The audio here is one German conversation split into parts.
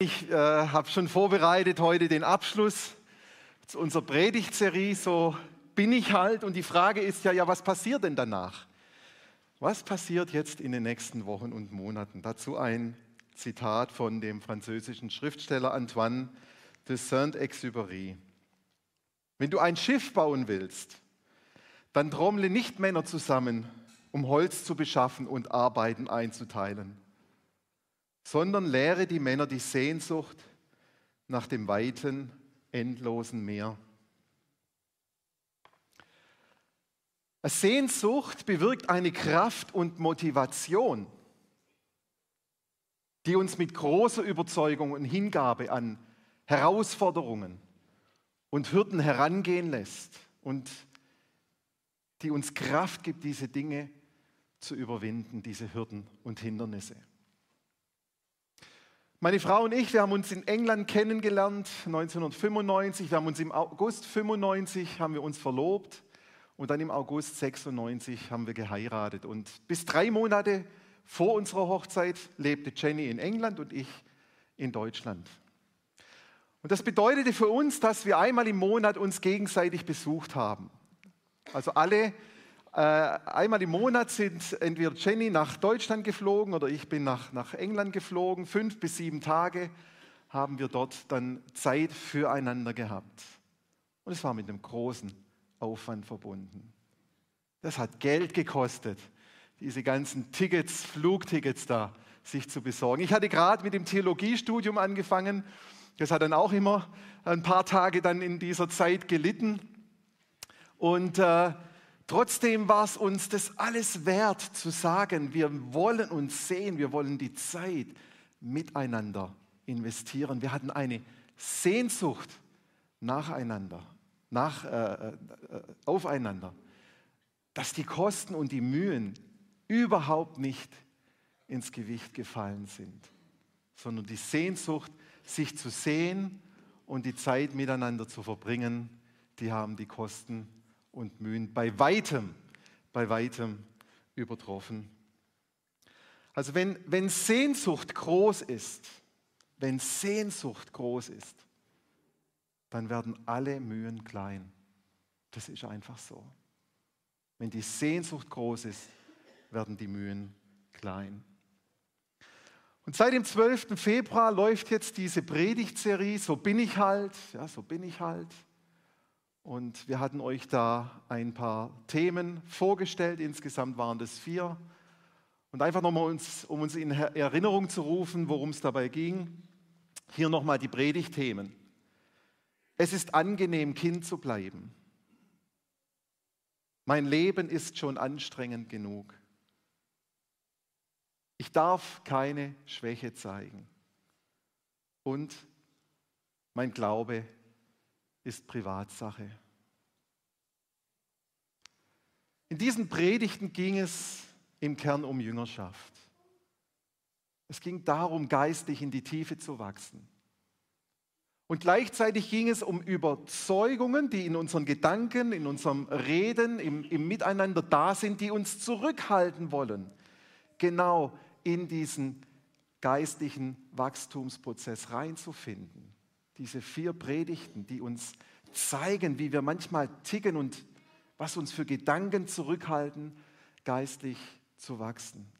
Ich äh, habe schon vorbereitet heute den Abschluss zu unserer Predigtserie. So bin ich halt. Und die Frage ist ja, ja, was passiert denn danach? Was passiert jetzt in den nächsten Wochen und Monaten? Dazu ein Zitat von dem französischen Schriftsteller Antoine de Saint-Exupéry. Wenn du ein Schiff bauen willst, dann trommle nicht Männer zusammen, um Holz zu beschaffen und Arbeiten einzuteilen sondern lehre die Männer die Sehnsucht nach dem weiten, endlosen Meer. Eine Sehnsucht bewirkt eine Kraft und Motivation, die uns mit großer Überzeugung und Hingabe an Herausforderungen und Hürden herangehen lässt und die uns Kraft gibt, diese Dinge zu überwinden, diese Hürden und Hindernisse. Meine Frau und ich, wir haben uns in England kennengelernt, 1995. Wir haben uns im August 95 haben wir uns verlobt und dann im August 96 haben wir geheiratet. Und bis drei Monate vor unserer Hochzeit lebte Jenny in England und ich in Deutschland. Und das bedeutete für uns, dass wir einmal im Monat uns gegenseitig besucht haben. Also alle einmal im Monat sind entweder Jenny nach Deutschland geflogen oder ich bin nach, nach England geflogen. Fünf bis sieben Tage haben wir dort dann Zeit füreinander gehabt. Und es war mit einem großen Aufwand verbunden. Das hat Geld gekostet, diese ganzen Tickets, Flugtickets da sich zu besorgen. Ich hatte gerade mit dem Theologiestudium angefangen. Das hat dann auch immer ein paar Tage dann in dieser Zeit gelitten. Und äh, Trotzdem war es uns das alles wert zu sagen, wir wollen uns sehen, wir wollen die Zeit miteinander investieren. Wir hatten eine Sehnsucht nacheinander, nach, äh, äh, aufeinander, dass die Kosten und die Mühen überhaupt nicht ins Gewicht gefallen sind, sondern die Sehnsucht, sich zu sehen und die Zeit miteinander zu verbringen, die haben die Kosten und Mühen bei weitem, bei weitem übertroffen. Also wenn, wenn Sehnsucht groß ist, wenn Sehnsucht groß ist, dann werden alle Mühen klein. Das ist einfach so. Wenn die Sehnsucht groß ist, werden die Mühen klein. Und seit dem 12. Februar läuft jetzt diese Predigtserie, so bin ich halt, ja, so bin ich halt. Und wir hatten euch da ein paar Themen vorgestellt. Insgesamt waren das vier. Und einfach nochmal, uns, um uns in Erinnerung zu rufen, worum es dabei ging, hier nochmal die Predigtthemen. Es ist angenehm, Kind zu bleiben. Mein Leben ist schon anstrengend genug. Ich darf keine Schwäche zeigen. Und mein Glaube ist Privatsache. In diesen Predigten ging es im Kern um Jüngerschaft. Es ging darum, geistig in die Tiefe zu wachsen. Und gleichzeitig ging es um Überzeugungen, die in unseren Gedanken, in unserem Reden, im, im Miteinander da sind, die uns zurückhalten wollen, genau in diesen geistlichen Wachstumsprozess reinzufinden diese vier Predigten, die uns zeigen, wie wir manchmal ticken und was uns für Gedanken zurückhalten, geistlich zu wachsen.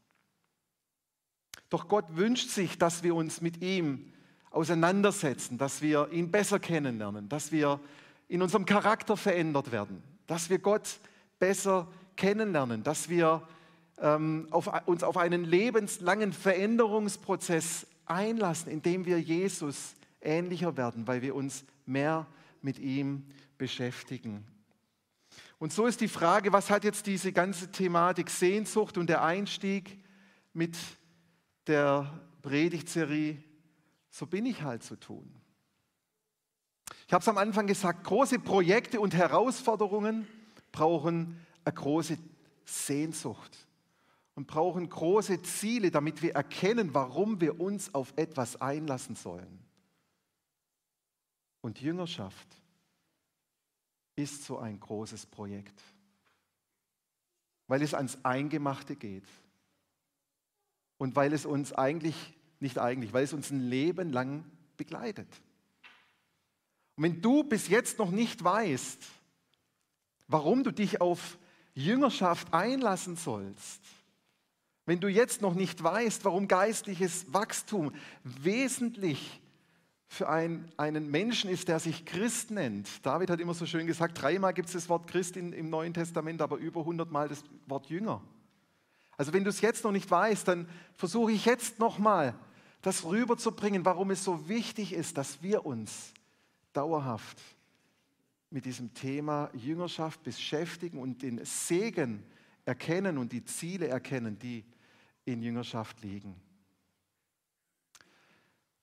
Doch Gott wünscht sich, dass wir uns mit ihm auseinandersetzen, dass wir ihn besser kennenlernen, dass wir in unserem Charakter verändert werden, dass wir Gott besser kennenlernen, dass wir ähm, auf, uns auf einen lebenslangen Veränderungsprozess einlassen, indem wir Jesus ähnlicher werden, weil wir uns mehr mit ihm beschäftigen. Und so ist die Frage, was hat jetzt diese ganze Thematik Sehnsucht und der Einstieg mit der Predigtserie So bin ich halt zu tun. Ich habe es am Anfang gesagt, große Projekte und Herausforderungen brauchen eine große Sehnsucht und brauchen große Ziele, damit wir erkennen, warum wir uns auf etwas einlassen sollen. Und Jüngerschaft ist so ein großes Projekt, weil es ans Eingemachte geht und weil es uns eigentlich nicht eigentlich, weil es uns ein Leben lang begleitet. Und wenn du bis jetzt noch nicht weißt, warum du dich auf Jüngerschaft einlassen sollst, wenn du jetzt noch nicht weißt, warum geistliches Wachstum wesentlich für ein, einen Menschen ist, der sich Christ nennt. David hat immer so schön gesagt, dreimal gibt es das Wort Christ in, im Neuen Testament, aber über hundertmal das Wort Jünger. Also wenn du es jetzt noch nicht weißt, dann versuche ich jetzt nochmal das rüberzubringen, warum es so wichtig ist, dass wir uns dauerhaft mit diesem Thema Jüngerschaft beschäftigen und den Segen erkennen und die Ziele erkennen, die in Jüngerschaft liegen.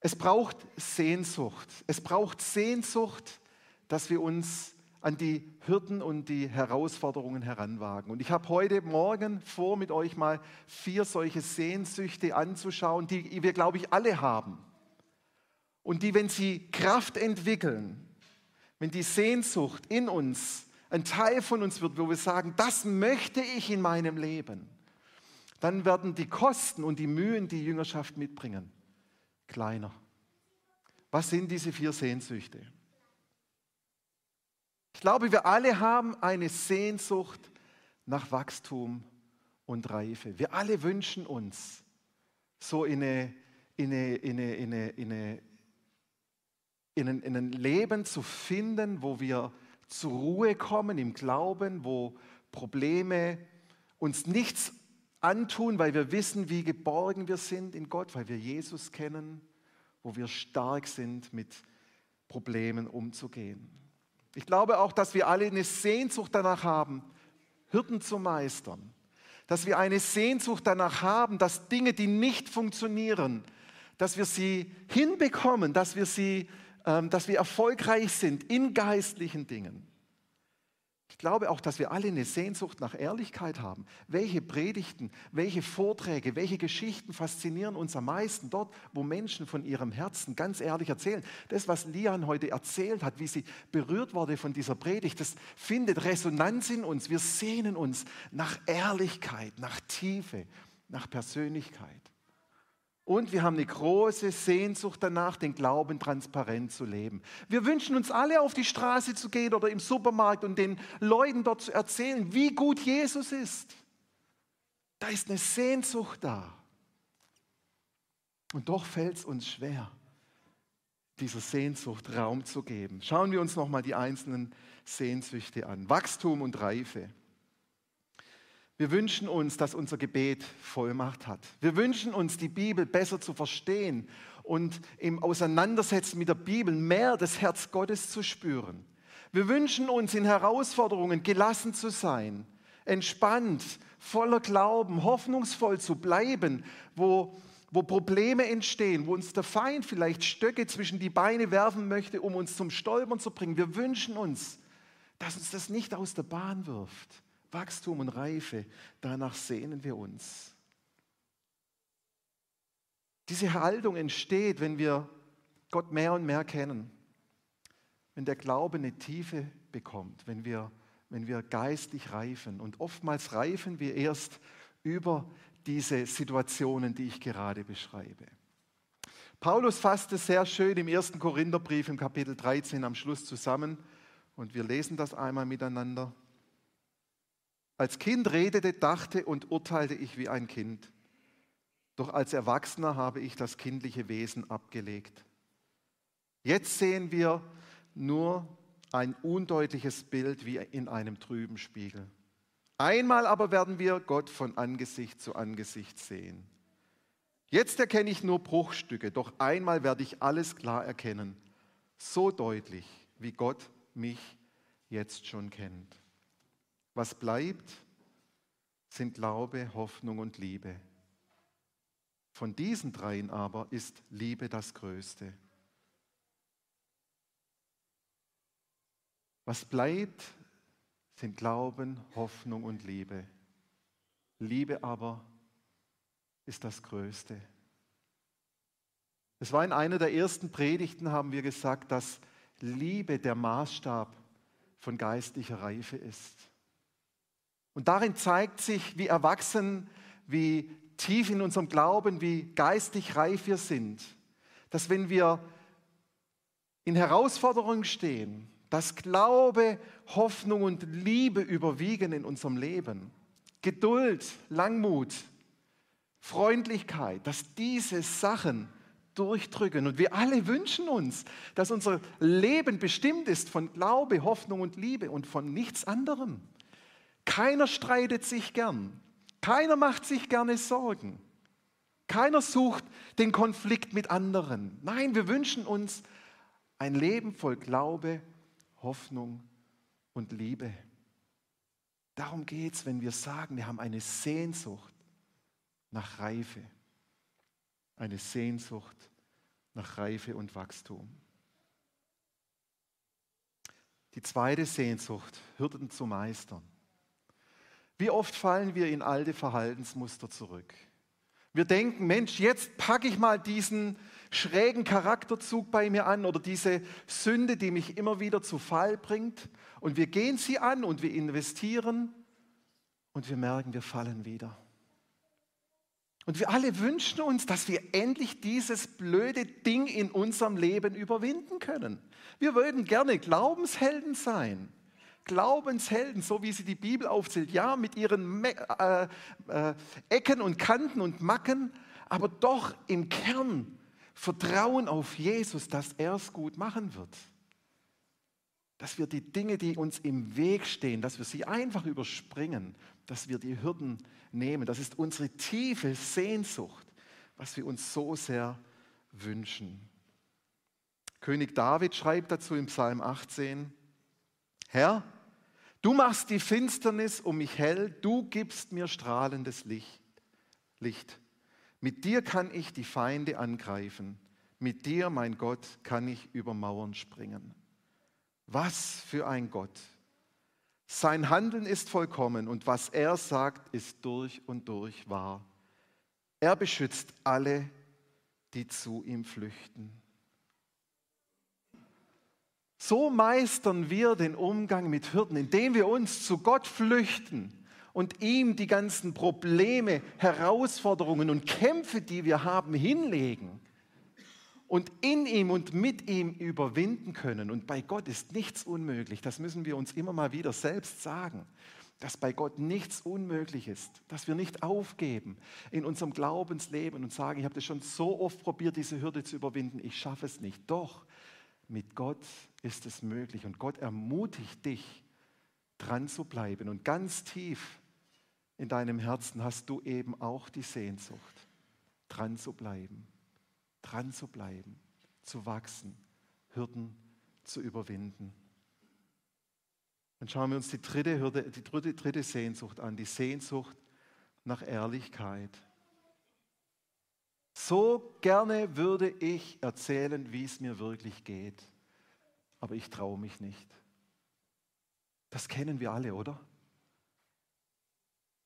Es braucht Sehnsucht. Es braucht Sehnsucht, dass wir uns an die Hürden und die Herausforderungen heranwagen. Und ich habe heute Morgen vor, mit euch mal vier solche Sehnsüchte anzuschauen, die wir, glaube ich, alle haben. Und die, wenn sie Kraft entwickeln, wenn die Sehnsucht in uns ein Teil von uns wird, wo wir sagen, das möchte ich in meinem Leben, dann werden die Kosten und die Mühen, die Jüngerschaft mitbringen, kleiner. Was sind diese vier Sehnsüchte? Ich glaube, wir alle haben eine Sehnsucht nach Wachstum und Reife. Wir alle wünschen uns so in, eine, in, eine, in, eine, in, eine, in, ein, in ein Leben zu finden, wo wir zur Ruhe kommen im Glauben, wo Probleme uns nichts antun, weil wir wissen, wie geborgen wir sind in Gott, weil wir Jesus kennen, wo wir stark sind, mit Problemen umzugehen. Ich glaube auch, dass wir alle eine Sehnsucht danach haben, Hürden zu meistern. Dass wir eine Sehnsucht danach haben, dass Dinge, die nicht funktionieren, dass wir sie hinbekommen, dass wir, sie, ähm, dass wir erfolgreich sind in geistlichen Dingen. Ich glaube auch, dass wir alle eine Sehnsucht nach Ehrlichkeit haben. Welche Predigten, welche Vorträge, welche Geschichten faszinieren uns am meisten dort, wo Menschen von ihrem Herzen ganz ehrlich erzählen. Das, was Lian heute erzählt hat, wie sie berührt wurde von dieser Predigt, das findet Resonanz in uns. Wir sehnen uns nach Ehrlichkeit, nach Tiefe, nach Persönlichkeit. Und wir haben eine große Sehnsucht danach, den Glauben transparent zu leben. Wir wünschen uns alle auf die Straße zu gehen oder im Supermarkt und den Leuten dort zu erzählen, wie gut Jesus ist. Da ist eine Sehnsucht da. Und doch fällt es uns schwer, dieser Sehnsucht Raum zu geben. Schauen wir uns nochmal die einzelnen Sehnsüchte an. Wachstum und Reife. Wir wünschen uns, dass unser Gebet Vollmacht hat. Wir wünschen uns, die Bibel besser zu verstehen und im Auseinandersetzen mit der Bibel mehr das Herz Gottes zu spüren. Wir wünschen uns in Herausforderungen gelassen zu sein, entspannt, voller Glauben, hoffnungsvoll zu bleiben, wo, wo Probleme entstehen, wo uns der Feind vielleicht Stöcke zwischen die Beine werfen möchte, um uns zum Stolpern zu bringen. Wir wünschen uns, dass uns das nicht aus der Bahn wirft Wachstum und Reife, danach sehnen wir uns. Diese Haltung entsteht, wenn wir Gott mehr und mehr kennen, wenn der Glaube eine Tiefe bekommt, wenn wir, wenn wir geistlich reifen. Und oftmals reifen wir erst über diese Situationen, die ich gerade beschreibe. Paulus fasst es sehr schön im ersten Korintherbrief im Kapitel 13 am Schluss zusammen und wir lesen das einmal miteinander. Als Kind redete, dachte und urteilte ich wie ein Kind. Doch als Erwachsener habe ich das kindliche Wesen abgelegt. Jetzt sehen wir nur ein undeutliches Bild wie in einem trüben Spiegel. Einmal aber werden wir Gott von Angesicht zu Angesicht sehen. Jetzt erkenne ich nur Bruchstücke, doch einmal werde ich alles klar erkennen, so deutlich, wie Gott mich jetzt schon kennt. Was bleibt, sind Glaube, Hoffnung und Liebe. Von diesen dreien aber ist Liebe das Größte. Was bleibt, sind Glauben, Hoffnung und Liebe. Liebe aber ist das Größte. Es war in einer der ersten Predigten, haben wir gesagt, dass Liebe der Maßstab von geistlicher Reife ist. Und darin zeigt sich, wie erwachsen, wie tief in unserem Glauben, wie geistig reif wir sind, dass wenn wir in Herausforderungen stehen, dass Glaube, Hoffnung und Liebe überwiegen in unserem Leben. Geduld, Langmut, Freundlichkeit, dass diese Sachen durchdrücken. Und wir alle wünschen uns, dass unser Leben bestimmt ist von Glaube, Hoffnung und Liebe und von nichts anderem. Keiner streitet sich gern. Keiner macht sich gerne Sorgen. Keiner sucht den Konflikt mit anderen. Nein, wir wünschen uns ein Leben voll Glaube, Hoffnung und Liebe. Darum geht es, wenn wir sagen, wir haben eine Sehnsucht nach Reife. Eine Sehnsucht nach Reife und Wachstum. Die zweite Sehnsucht, Hürden zu meistern. Wie oft fallen wir in alte Verhaltensmuster zurück? Wir denken, Mensch, jetzt packe ich mal diesen schrägen Charakterzug bei mir an oder diese Sünde, die mich immer wieder zu Fall bringt. Und wir gehen sie an und wir investieren und wir merken, wir fallen wieder. Und wir alle wünschen uns, dass wir endlich dieses blöde Ding in unserem Leben überwinden können. Wir würden gerne Glaubenshelden sein. Glaubenshelden, so wie sie die Bibel aufzählt, ja, mit ihren äh, äh, Ecken und Kanten und Macken, aber doch im Kern Vertrauen auf Jesus, dass er es gut machen wird. Dass wir die Dinge, die uns im Weg stehen, dass wir sie einfach überspringen, dass wir die Hürden nehmen. Das ist unsere tiefe Sehnsucht, was wir uns so sehr wünschen. König David schreibt dazu im Psalm 18, Herr, Du machst die Finsternis um mich hell, du gibst mir strahlendes Licht. Licht. Mit dir kann ich die Feinde angreifen. Mit dir, mein Gott, kann ich über Mauern springen. Was für ein Gott. Sein Handeln ist vollkommen und was er sagt, ist durch und durch wahr. Er beschützt alle, die zu ihm flüchten. So meistern wir den Umgang mit Hürden, indem wir uns zu Gott flüchten und ihm die ganzen Probleme, Herausforderungen und Kämpfe, die wir haben, hinlegen und in ihm und mit ihm überwinden können. Und bei Gott ist nichts unmöglich. Das müssen wir uns immer mal wieder selbst sagen, dass bei Gott nichts unmöglich ist, dass wir nicht aufgeben in unserem Glaubensleben und sagen, ich habe das schon so oft probiert, diese Hürde zu überwinden, ich schaffe es nicht. Doch, mit Gott ist es möglich. Und Gott ermutigt dich, dran zu bleiben. Und ganz tief in deinem Herzen hast du eben auch die Sehnsucht, dran zu bleiben, dran zu bleiben, zu wachsen, Hürden zu überwinden. Dann schauen wir uns die dritte, Hürde, die dritte, dritte Sehnsucht an, die Sehnsucht nach Ehrlichkeit. So gerne würde ich erzählen, wie es mir wirklich geht aber ich traue mich nicht. Das kennen wir alle, oder?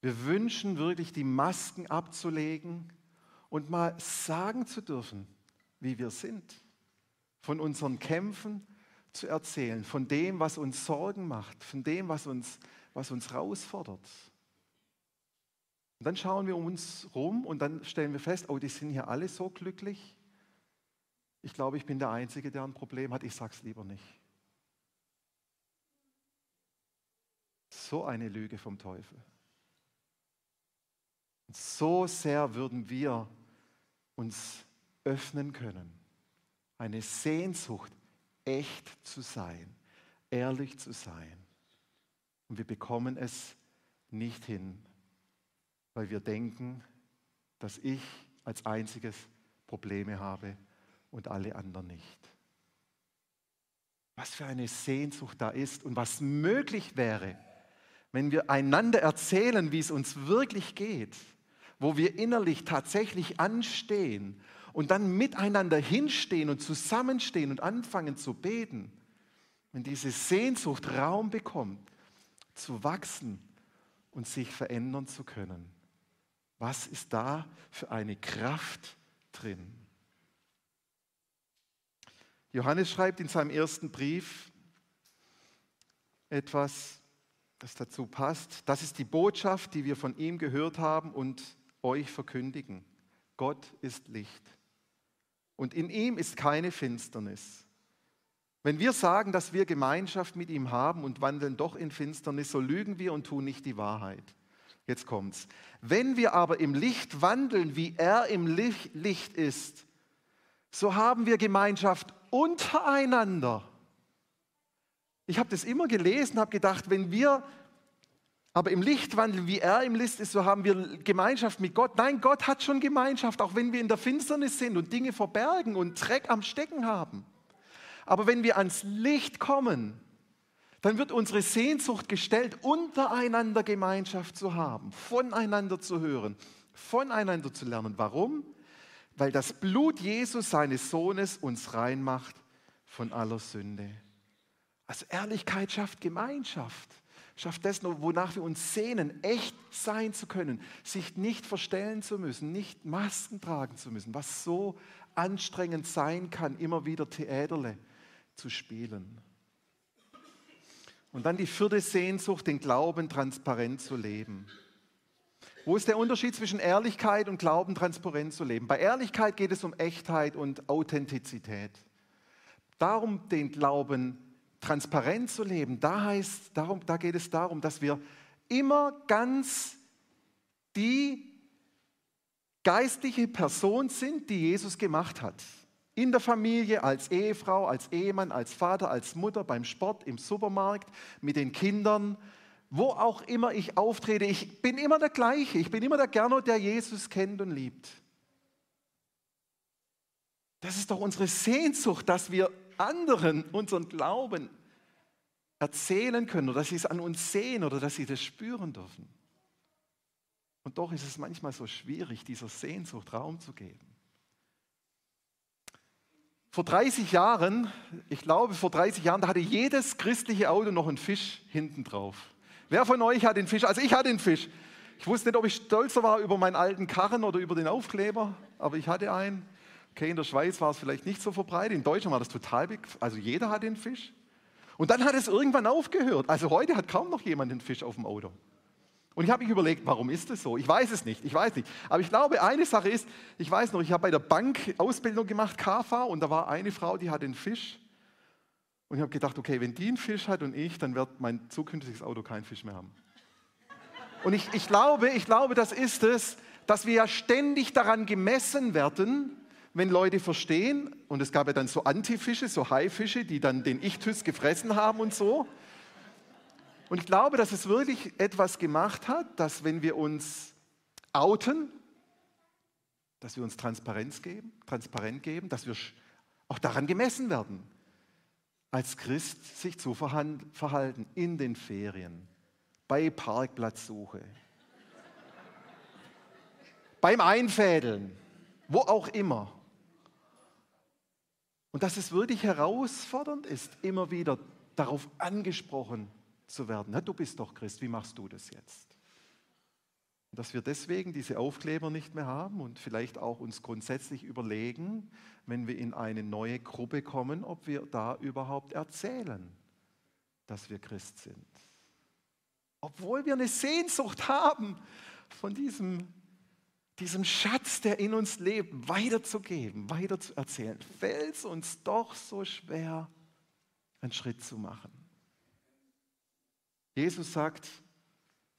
Wir wünschen wirklich, die Masken abzulegen und mal sagen zu dürfen, wie wir sind. Von unseren Kämpfen zu erzählen, von dem, was uns Sorgen macht, von dem, was uns, was uns herausfordert. Und dann schauen wir um uns rum und dann stellen wir fest, oh, die sind hier alle so glücklich. Ich glaube, ich bin der Einzige, der ein Problem hat. Ich sage es lieber nicht. So eine Lüge vom Teufel. so sehr würden wir uns öffnen können. Eine Sehnsucht, echt zu sein, ehrlich zu sein. Und wir bekommen es nicht hin, weil wir denken, dass ich als einziges Probleme habe und alle anderen nicht. Was für eine Sehnsucht da ist und was möglich wäre, wenn wir einander erzählen, wie es uns wirklich geht, wo wir innerlich tatsächlich anstehen und dann miteinander hinstehen und zusammenstehen und anfangen zu beten, wenn diese Sehnsucht Raum bekommt, zu wachsen und sich verändern zu können. Was ist da für eine Kraft drin? Johannes schreibt in seinem ersten Brief etwas, das dazu passt. Das ist die Botschaft, die wir von ihm gehört haben und euch verkündigen. Gott ist Licht. Und in ihm ist keine Finsternis. Wenn wir sagen, dass wir Gemeinschaft mit ihm haben und wandeln doch in Finsternis, so lügen wir und tun nicht die Wahrheit. Jetzt kommt's. Wenn wir aber im Licht wandeln, wie er im Licht ist, so haben wir Gemeinschaft untereinander. Ich habe das immer gelesen, habe gedacht, wenn wir aber im Licht wandeln, wie er im Licht ist, so haben wir Gemeinschaft mit Gott. Nein, Gott hat schon Gemeinschaft, auch wenn wir in der Finsternis sind und Dinge verbergen und Dreck am Stecken haben. Aber wenn wir ans Licht kommen, dann wird unsere Sehnsucht gestellt, untereinander Gemeinschaft zu haben, voneinander zu hören, voneinander zu lernen. Warum? Weil das Blut Jesus, seines Sohnes, uns reinmacht von aller Sünde. Also Ehrlichkeit schafft Gemeinschaft schafft das, wonach wir uns sehnen, echt sein zu können, sich nicht verstellen zu müssen, nicht Masken tragen zu müssen, was so anstrengend sein kann, immer wieder Theaterle zu spielen. Und dann die vierte Sehnsucht, den Glauben transparent zu leben. Wo ist der Unterschied zwischen Ehrlichkeit und Glauben transparent zu leben? Bei Ehrlichkeit geht es um Echtheit und Authentizität. Darum den Glauben transparent zu leben, da, heißt, darum, da geht es darum, dass wir immer ganz die geistliche Person sind, die Jesus gemacht hat. In der Familie, als Ehefrau, als Ehemann, als Vater, als Mutter, beim Sport, im Supermarkt, mit den Kindern, wo auch immer ich auftrete. Ich bin immer der gleiche. Ich bin immer der Gernot, der Jesus kennt und liebt. Das ist doch unsere Sehnsucht, dass wir anderen unseren Glauben erzählen können oder dass sie es an uns sehen oder dass sie das spüren dürfen. Und doch ist es manchmal so schwierig, dieser Sehnsucht Raum zu geben. Vor 30 Jahren, ich glaube vor 30 Jahren, da hatte jedes christliche Auto noch einen Fisch hinten drauf. Wer von euch hat den Fisch? Also ich hatte den Fisch. Ich wusste nicht, ob ich stolzer war über meinen alten Karren oder über den Aufkleber, aber ich hatte einen. Okay, in der Schweiz war es vielleicht nicht so verbreitet. In Deutschland war das total big. Also jeder hat den Fisch. Und dann hat es irgendwann aufgehört. Also heute hat kaum noch jemand den Fisch auf dem Auto. Und ich habe mich überlegt, warum ist das so? Ich weiß es nicht, ich weiß nicht. Aber ich glaube, eine Sache ist, ich weiß noch, ich habe bei der Bank Ausbildung gemacht, KV, und da war eine Frau, die hat den Fisch. Und ich habe gedacht, okay, wenn die einen Fisch hat und ich, dann wird mein zukünftiges Auto keinen Fisch mehr haben. Und ich, ich glaube, ich glaube, das ist es, dass wir ja ständig daran gemessen werden, wenn Leute verstehen, und es gab ja dann so Antifische, so Haifische, die dann den Ichthys gefressen haben und so. Und ich glaube, dass es wirklich etwas gemacht hat, dass wenn wir uns outen, dass wir uns Transparenz geben, transparent geben, dass wir auch daran gemessen werden, als Christ sich zu verhalten in den Ferien, bei Parkplatzsuche, beim Einfädeln, wo auch immer. Und dass es wirklich herausfordernd ist, immer wieder darauf angesprochen zu werden. Na, du bist doch Christ, wie machst du das jetzt? Dass wir deswegen diese Aufkleber nicht mehr haben und vielleicht auch uns grundsätzlich überlegen, wenn wir in eine neue Gruppe kommen, ob wir da überhaupt erzählen, dass wir Christ sind. Obwohl wir eine Sehnsucht haben von diesem diesem Schatz, der in uns lebt, weiterzugeben, weiterzuerzählen, fällt es uns doch so schwer, einen Schritt zu machen. Jesus sagt,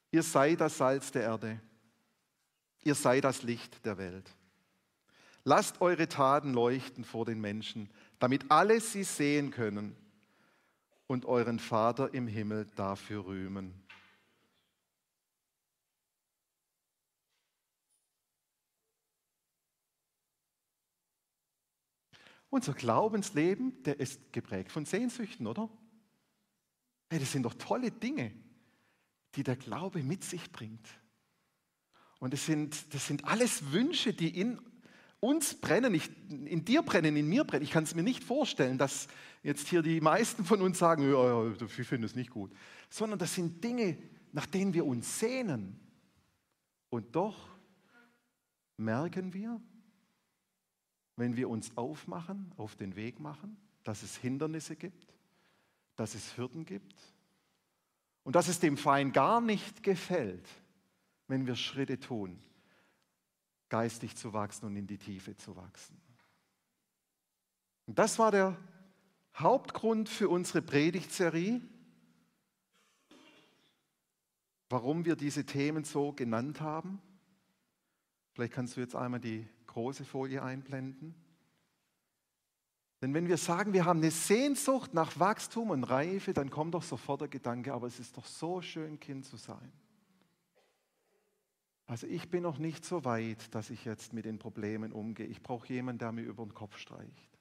ihr seid das Salz der Erde, ihr seid das Licht der Welt. Lasst eure Taten leuchten vor den Menschen, damit alle sie sehen können und euren Vater im Himmel dafür rühmen. Unser Glaubensleben, der ist geprägt von Sehnsüchten, oder? Hey, das sind doch tolle Dinge, die der Glaube mit sich bringt. Und das sind, das sind alles Wünsche, die in uns brennen, nicht in dir brennen, in mir brennen. Ich kann es mir nicht vorstellen, dass jetzt hier die meisten von uns sagen, ja, ja, ich finde es nicht gut. Sondern das sind Dinge, nach denen wir uns sehnen. Und doch merken wir, wenn wir uns aufmachen, auf den Weg machen, dass es Hindernisse gibt, dass es Hürden gibt und dass es dem Feind gar nicht gefällt, wenn wir Schritte tun, geistig zu wachsen und in die Tiefe zu wachsen. Und das war der Hauptgrund für unsere Predigtserie, warum wir diese Themen so genannt haben. Vielleicht kannst du jetzt einmal die große Folie einblenden. Denn wenn wir sagen, wir haben eine Sehnsucht nach Wachstum und Reife, dann kommt doch sofort der Gedanke, aber es ist doch so schön, Kind zu sein. Also ich bin noch nicht so weit, dass ich jetzt mit den Problemen umgehe. Ich brauche jemanden, der mir über den Kopf streicht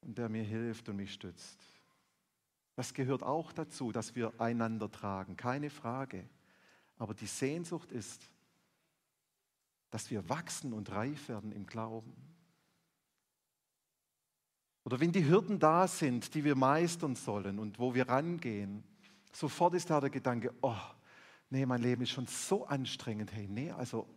und der mir hilft und mich stützt. Das gehört auch dazu, dass wir einander tragen, keine Frage. Aber die Sehnsucht ist, dass wir wachsen und reif werden im Glauben. Oder wenn die Hürden da sind, die wir meistern sollen und wo wir rangehen, sofort ist da der Gedanke, oh, nee, mein Leben ist schon so anstrengend. Hey, nee, also,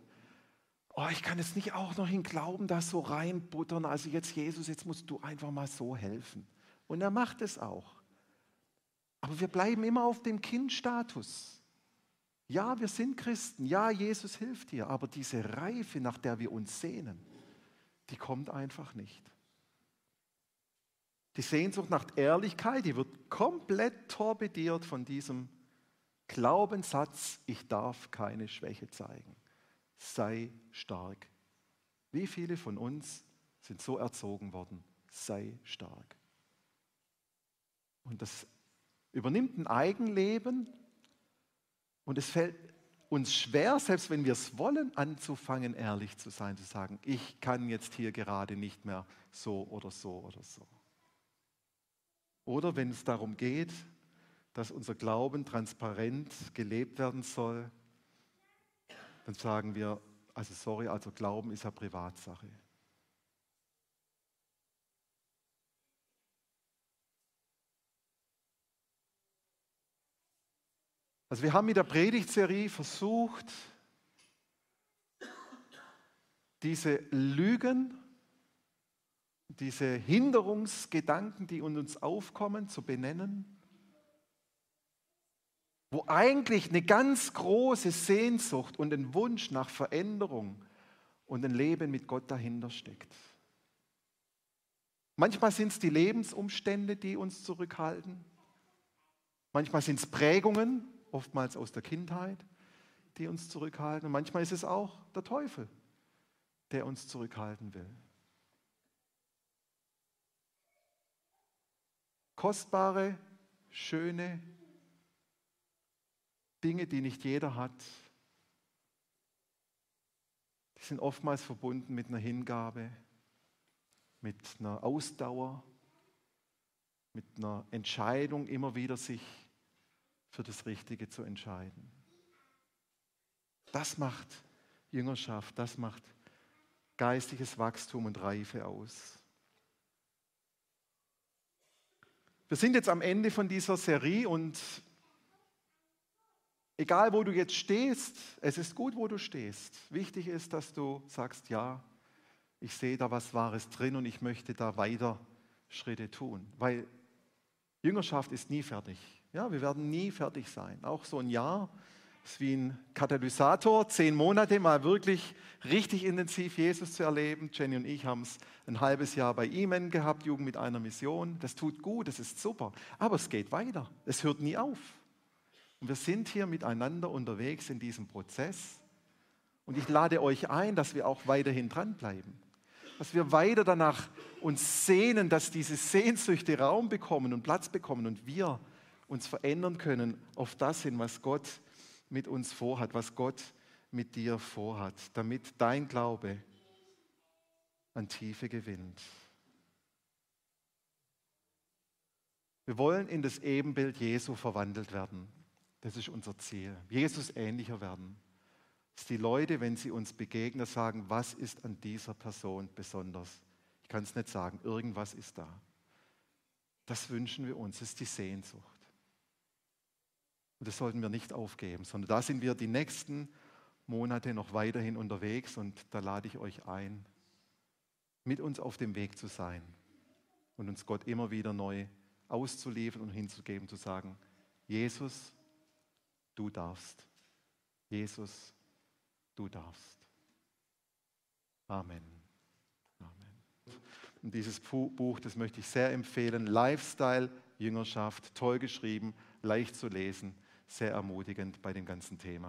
oh, ich kann jetzt nicht auch noch in Glauben da so reinbuttern. Also jetzt, Jesus, jetzt musst du einfach mal so helfen. Und er macht es auch. Aber wir bleiben immer auf dem Kindstatus. Ja, wir sind Christen. Ja, Jesus hilft dir. Aber diese Reife, nach der wir uns sehnen, die kommt einfach nicht. Die Sehnsucht nach Ehrlichkeit, die wird komplett torpediert von diesem Glaubenssatz, ich darf keine Schwäche zeigen. Sei stark. Wie viele von uns sind so erzogen worden? Sei stark. Und das übernimmt ein Eigenleben und es fällt uns schwer, selbst wenn wir es wollen, anzufangen, ehrlich zu sein, zu sagen, ich kann jetzt hier gerade nicht mehr so oder so oder so. Oder wenn es darum geht, dass unser Glauben transparent gelebt werden soll, dann sagen wir, also sorry, also Glauben ist ja Privatsache. Also wir haben mit der Predigtserie versucht, diese Lügen diese Hinderungsgedanken, die in uns aufkommen, zu benennen, wo eigentlich eine ganz große Sehnsucht und ein Wunsch nach Veränderung und ein Leben mit Gott dahinter steckt. Manchmal sind es die Lebensumstände, die uns zurückhalten. Manchmal sind es Prägungen, oftmals aus der Kindheit, die uns zurückhalten. Und manchmal ist es auch der Teufel, der uns zurückhalten will. Kostbare, schöne Dinge, die nicht jeder hat. Die sind oftmals verbunden mit einer Hingabe, mit einer Ausdauer, mit einer Entscheidung, immer wieder sich für das Richtige zu entscheiden. Das macht Jüngerschaft, das macht geistiges Wachstum und Reife aus. Wir sind jetzt am Ende von dieser Serie und egal wo du jetzt stehst, es ist gut, wo du stehst. Wichtig ist, dass du sagst, ja, ich sehe da was Wahres drin und ich möchte da weiter Schritte tun. Weil Jüngerschaft ist nie fertig. Ja, wir werden nie fertig sein. Auch so ein Jahr ist wie ein Katalysator, zehn Monate mal wirklich richtig intensiv Jesus zu erleben. Jenny und ich haben es ein halbes Jahr bei Imen gehabt, Jugend mit einer Mission. Das tut gut, das ist super. Aber es geht weiter. Es hört nie auf. Und wir sind hier miteinander unterwegs in diesem Prozess. Und ich lade euch ein, dass wir auch weiterhin dranbleiben. Dass wir weiter danach uns sehnen, dass diese Sehnsüchte Raum bekommen und Platz bekommen und wir uns verändern können auf das hin, was Gott mit uns vorhat, was Gott mit dir vorhat, damit dein Glaube an Tiefe gewinnt. Wir wollen in das Ebenbild Jesu verwandelt werden. Das ist unser Ziel. Jesus ähnlicher werden. Dass die Leute, wenn sie uns begegnen, sagen, was ist an dieser Person besonders? Ich kann es nicht sagen, irgendwas ist da. Das wünschen wir uns, das ist die Sehnsucht. Und das sollten wir nicht aufgeben, sondern da sind wir die nächsten Monate noch weiterhin unterwegs und da lade ich euch ein, mit uns auf dem Weg zu sein und uns Gott immer wieder neu auszuliefern und hinzugeben, zu sagen, Jesus, du darfst. Jesus, du darfst. Amen. Amen. Und dieses Buch, das möchte ich sehr empfehlen. Lifestyle, Jüngerschaft, toll geschrieben, leicht zu lesen, sehr ermutigend bei dem ganzen Thema.